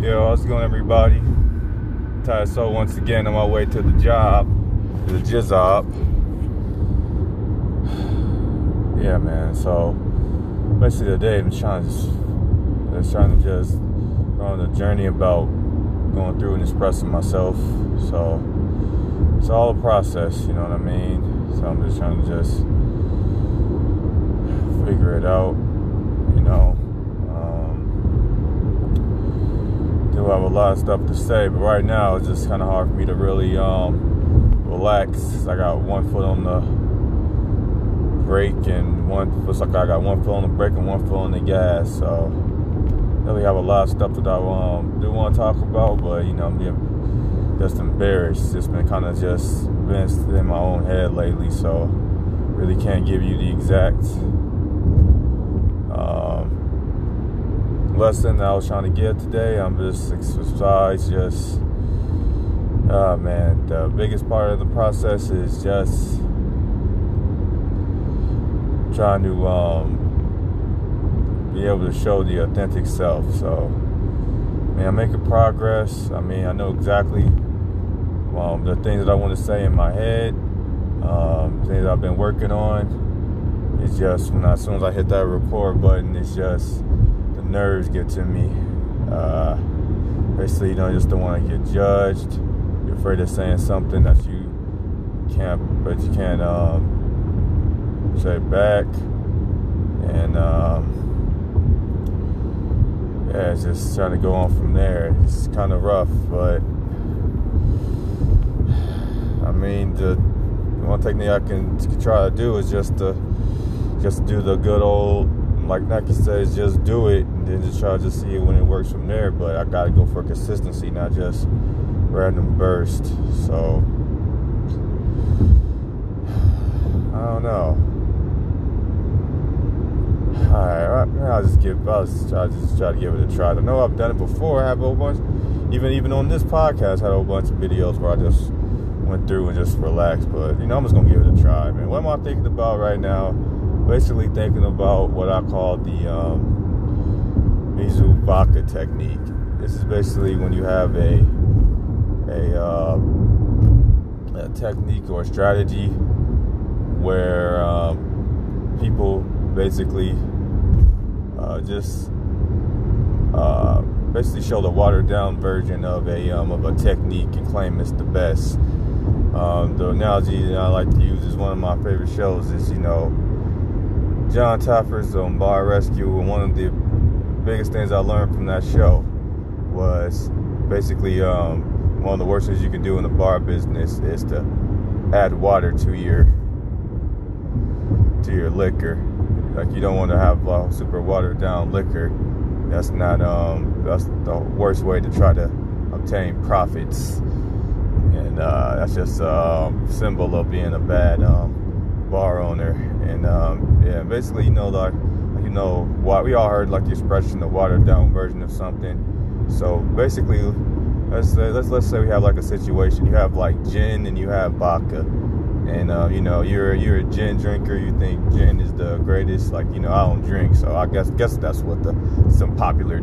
Yo, how's it going, everybody? Ty So once again on my way to the job, to the job. Yeah, man. So basically, today I'm trying to just, just trying to just go on the journey about going through and expressing myself. So it's all a process, you know what I mean? So I'm just trying to just figure it out, you know. Do have a lot of stuff to say, but right now it's just kind of hard for me to really um, relax. I got one foot on the brake and one looks like I got one foot on the brake and one foot on the gas. So really have a lot of stuff that I um, do want to talk about, but you know I'm being just embarrassed. It's been kind of just been in my own head lately, so really can't give you the exact um, lesson that I was trying to get today. I'm just besides just, oh man, the biggest part of the process is just trying to um, be able to show the authentic self. So, I man, I'm making progress. I mean, I know exactly um, the things that I want to say in my head, um, things I've been working on. It's just when I, as soon as I hit that record button, it's just nerves get to me. Uh, basically, you know, just don't want to get judged. You're afraid of saying something that you can't, but you can't um, say back. And um, yeah, it's just trying to go on from there. It's kind of rough, but I mean, the one technique I can try to do is just to just do the good old, like Nike says, just do it, and then just try to see it when it works from there. But I gotta go for consistency, not just random burst. So I don't know. All right, I'll just give. I'll just try, just try to give it a try. I know I've done it before. I have a whole bunch, even even on this podcast, I had a whole bunch of videos where I just went through and just relaxed. But you know, I'm just gonna give it a try, man. What am I thinking about right now? Basically, thinking about what I call the um, Mizu Baka technique. This is basically when you have a a, uh, a technique or strategy where um, people basically uh, just uh, basically show the watered down version of a um, of a technique and claim it's the best. Um, the analogy that I like to use is one of my favorite shows is, you know, Jon Taffer's um, Bar Rescue. And one of the biggest things I learned from that show was basically um, one of the worst things you can do in the bar business is to add water to your to your liquor. Like you don't want to have uh, super watered down liquor. That's not um, that's the worst way to try to obtain profits and uh, that's just a um, symbol of being a bad um, bar owner. And um, yeah, basically, you know, like you know, what we all heard like the expression, the watered down version of something. So basically, let's say, let's let's say we have like a situation. You have like gin and you have vodka, and uh, you know you're you're a gin drinker. You think gin is the greatest. Like you know, I don't drink, so I guess guess that's what the some popular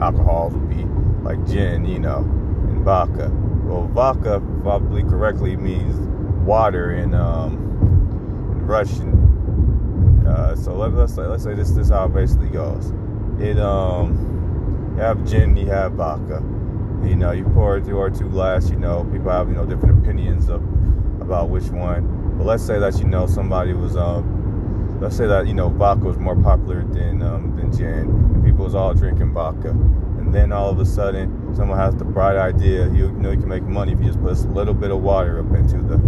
alcohols would be like gin, you know, and vodka well, vodka probably correctly means water and um, Russian. Uh, so let, us say let's say this, this is how it basically goes. It um, you have gin, you have vodka. You know, you pour two or two glass. You know, people have you know different opinions of about which one. But let's say that you know somebody was um, let's say that you know vodka was more popular than um, than gin, and people was all drinking vodka. And then all of a sudden, someone has the bright idea, you, know you can make money if you just put a little bit of water up into the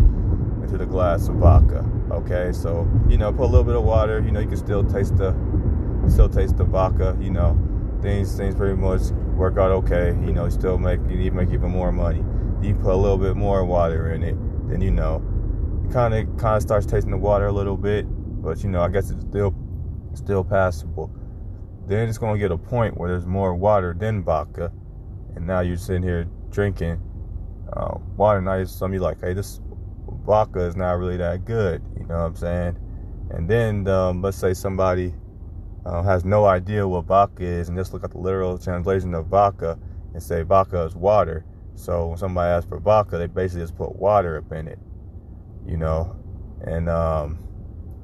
into the glass of vodka. Okay, so you know, put a little bit of water. You know, you can still taste the still taste the vodka. You know, things things pretty much work out okay. You know, still make you need to make even more money. You put a little bit more water in it, then you know, it kind of kind of starts tasting the water a little bit, but you know, I guess it's still still passable. Then it's gonna get a point where there's more water than vodka and now you're sitting here drinking uh, water. Now some you like, hey, this vodka is not really that good. You know what I'm saying? And then um, let's say somebody uh, has no idea what vodka is and just look at the literal translation of vodka, and say vodka is water. So when somebody asks for vodka, they basically just put water up in it, you know, and um,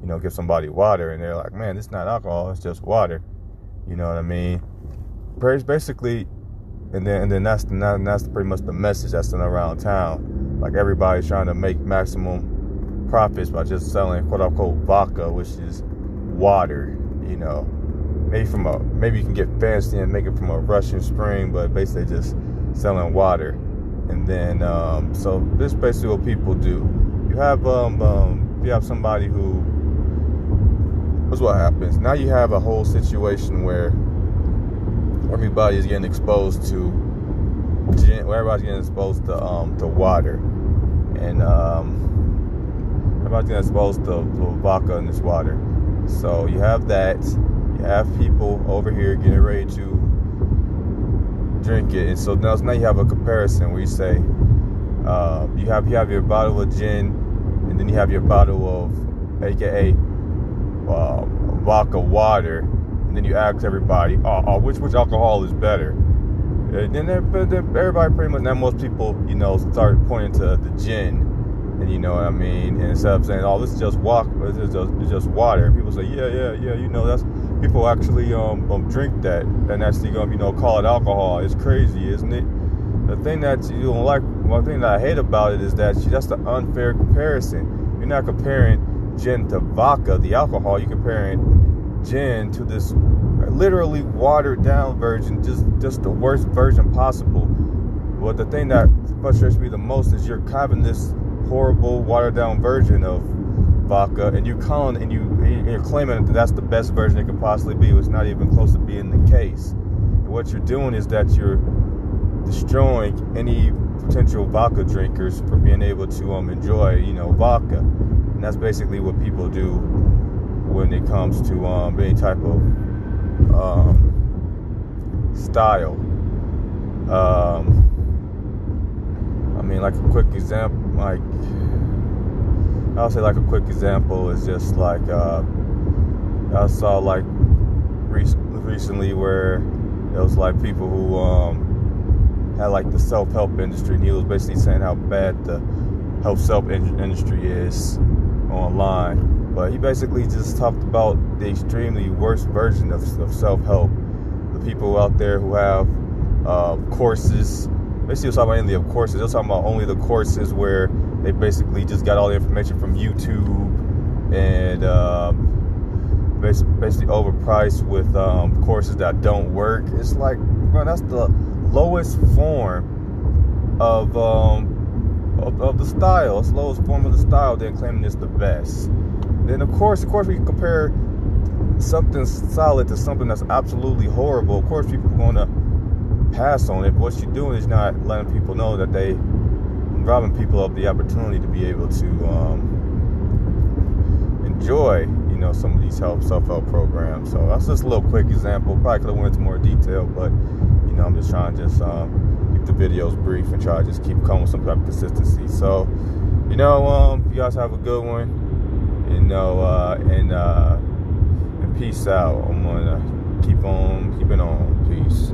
you know, give somebody water, and they're like, man, it's not alcohol, it's just water. You know what I mean? Basically, and then and then that's that's pretty much the message that's in around town. Like everybody's trying to make maximum profits by just selling quote unquote vodka, which is water. You know, maybe from a maybe you can get fancy and make it from a Russian spring, but basically just selling water. And then um, so this is basically what people do. You have um, um you have somebody who what's what happens. Now you have a whole situation where everybody is getting exposed to where everybody's getting exposed to um to water. And um everybody's getting exposed to, to vodka in this water. So you have that. You have people over here getting ready to drink it. And so now, now you have a comparison where you say uh, you have you have your bottle of gin and then you have your bottle of aka uh, vodka water and then you ask everybody, oh which which alcohol is better? And then, everybody pretty much now most people you know start pointing to the gin, and you know what I mean. And instead of saying, oh, this is just walk, this is just, it's just water. People say, yeah, yeah, yeah, you know that's people actually um, um drink that and actually um, you know call it alcohol. It's crazy, isn't it? The thing that you don't like, one thing that I hate about it is that that's the unfair comparison. You're not comparing gin to vodka, the alcohol. You're comparing gin to this literally watered down version, just just the worst version possible. But the thing that frustrates me the most is you're having this horrible watered down version of vodka, and you're calling and you you're claiming that that's the best version it could possibly be. It's not even close to being the case. And what you're doing is that you're destroying any potential vodka drinkers from being able to um, enjoy, you know, vodka. And that's basically what people do when it comes to um, any type of um, style. Um, I mean, like a quick example, like I'll say, like a quick example is just like uh, I saw like re- recently where it was like people who um, had like the self-help industry, and he was basically saying how bad the help self industry is online but he basically just talked about the extremely worst version of, of self help. The people out there who have uh, courses. Basically, was talking about only of courses. They're talking about only the courses where they basically just got all the information from YouTube and um, basically, basically overpriced with um, courses that don't work. It's like, bro, that's the lowest form of um, of, of the style. It's the lowest form of the style. They're claiming it's the best. Then of course, of course, we compare something solid to something that's absolutely horrible. Of course, people are going to pass on it. But what you're doing is not letting people know that they robbing people of the opportunity to be able to um, enjoy, you know, some of these help self-help programs. So that's just a little quick example. Probably could have went into more detail, but you know, I'm just trying to just um, keep the videos brief and try to just keep coming with some type of consistency. So, you know, um, you guys have a good one you know, uh, and uh, and peace out. I'm gonna keep on keeping on. Peace.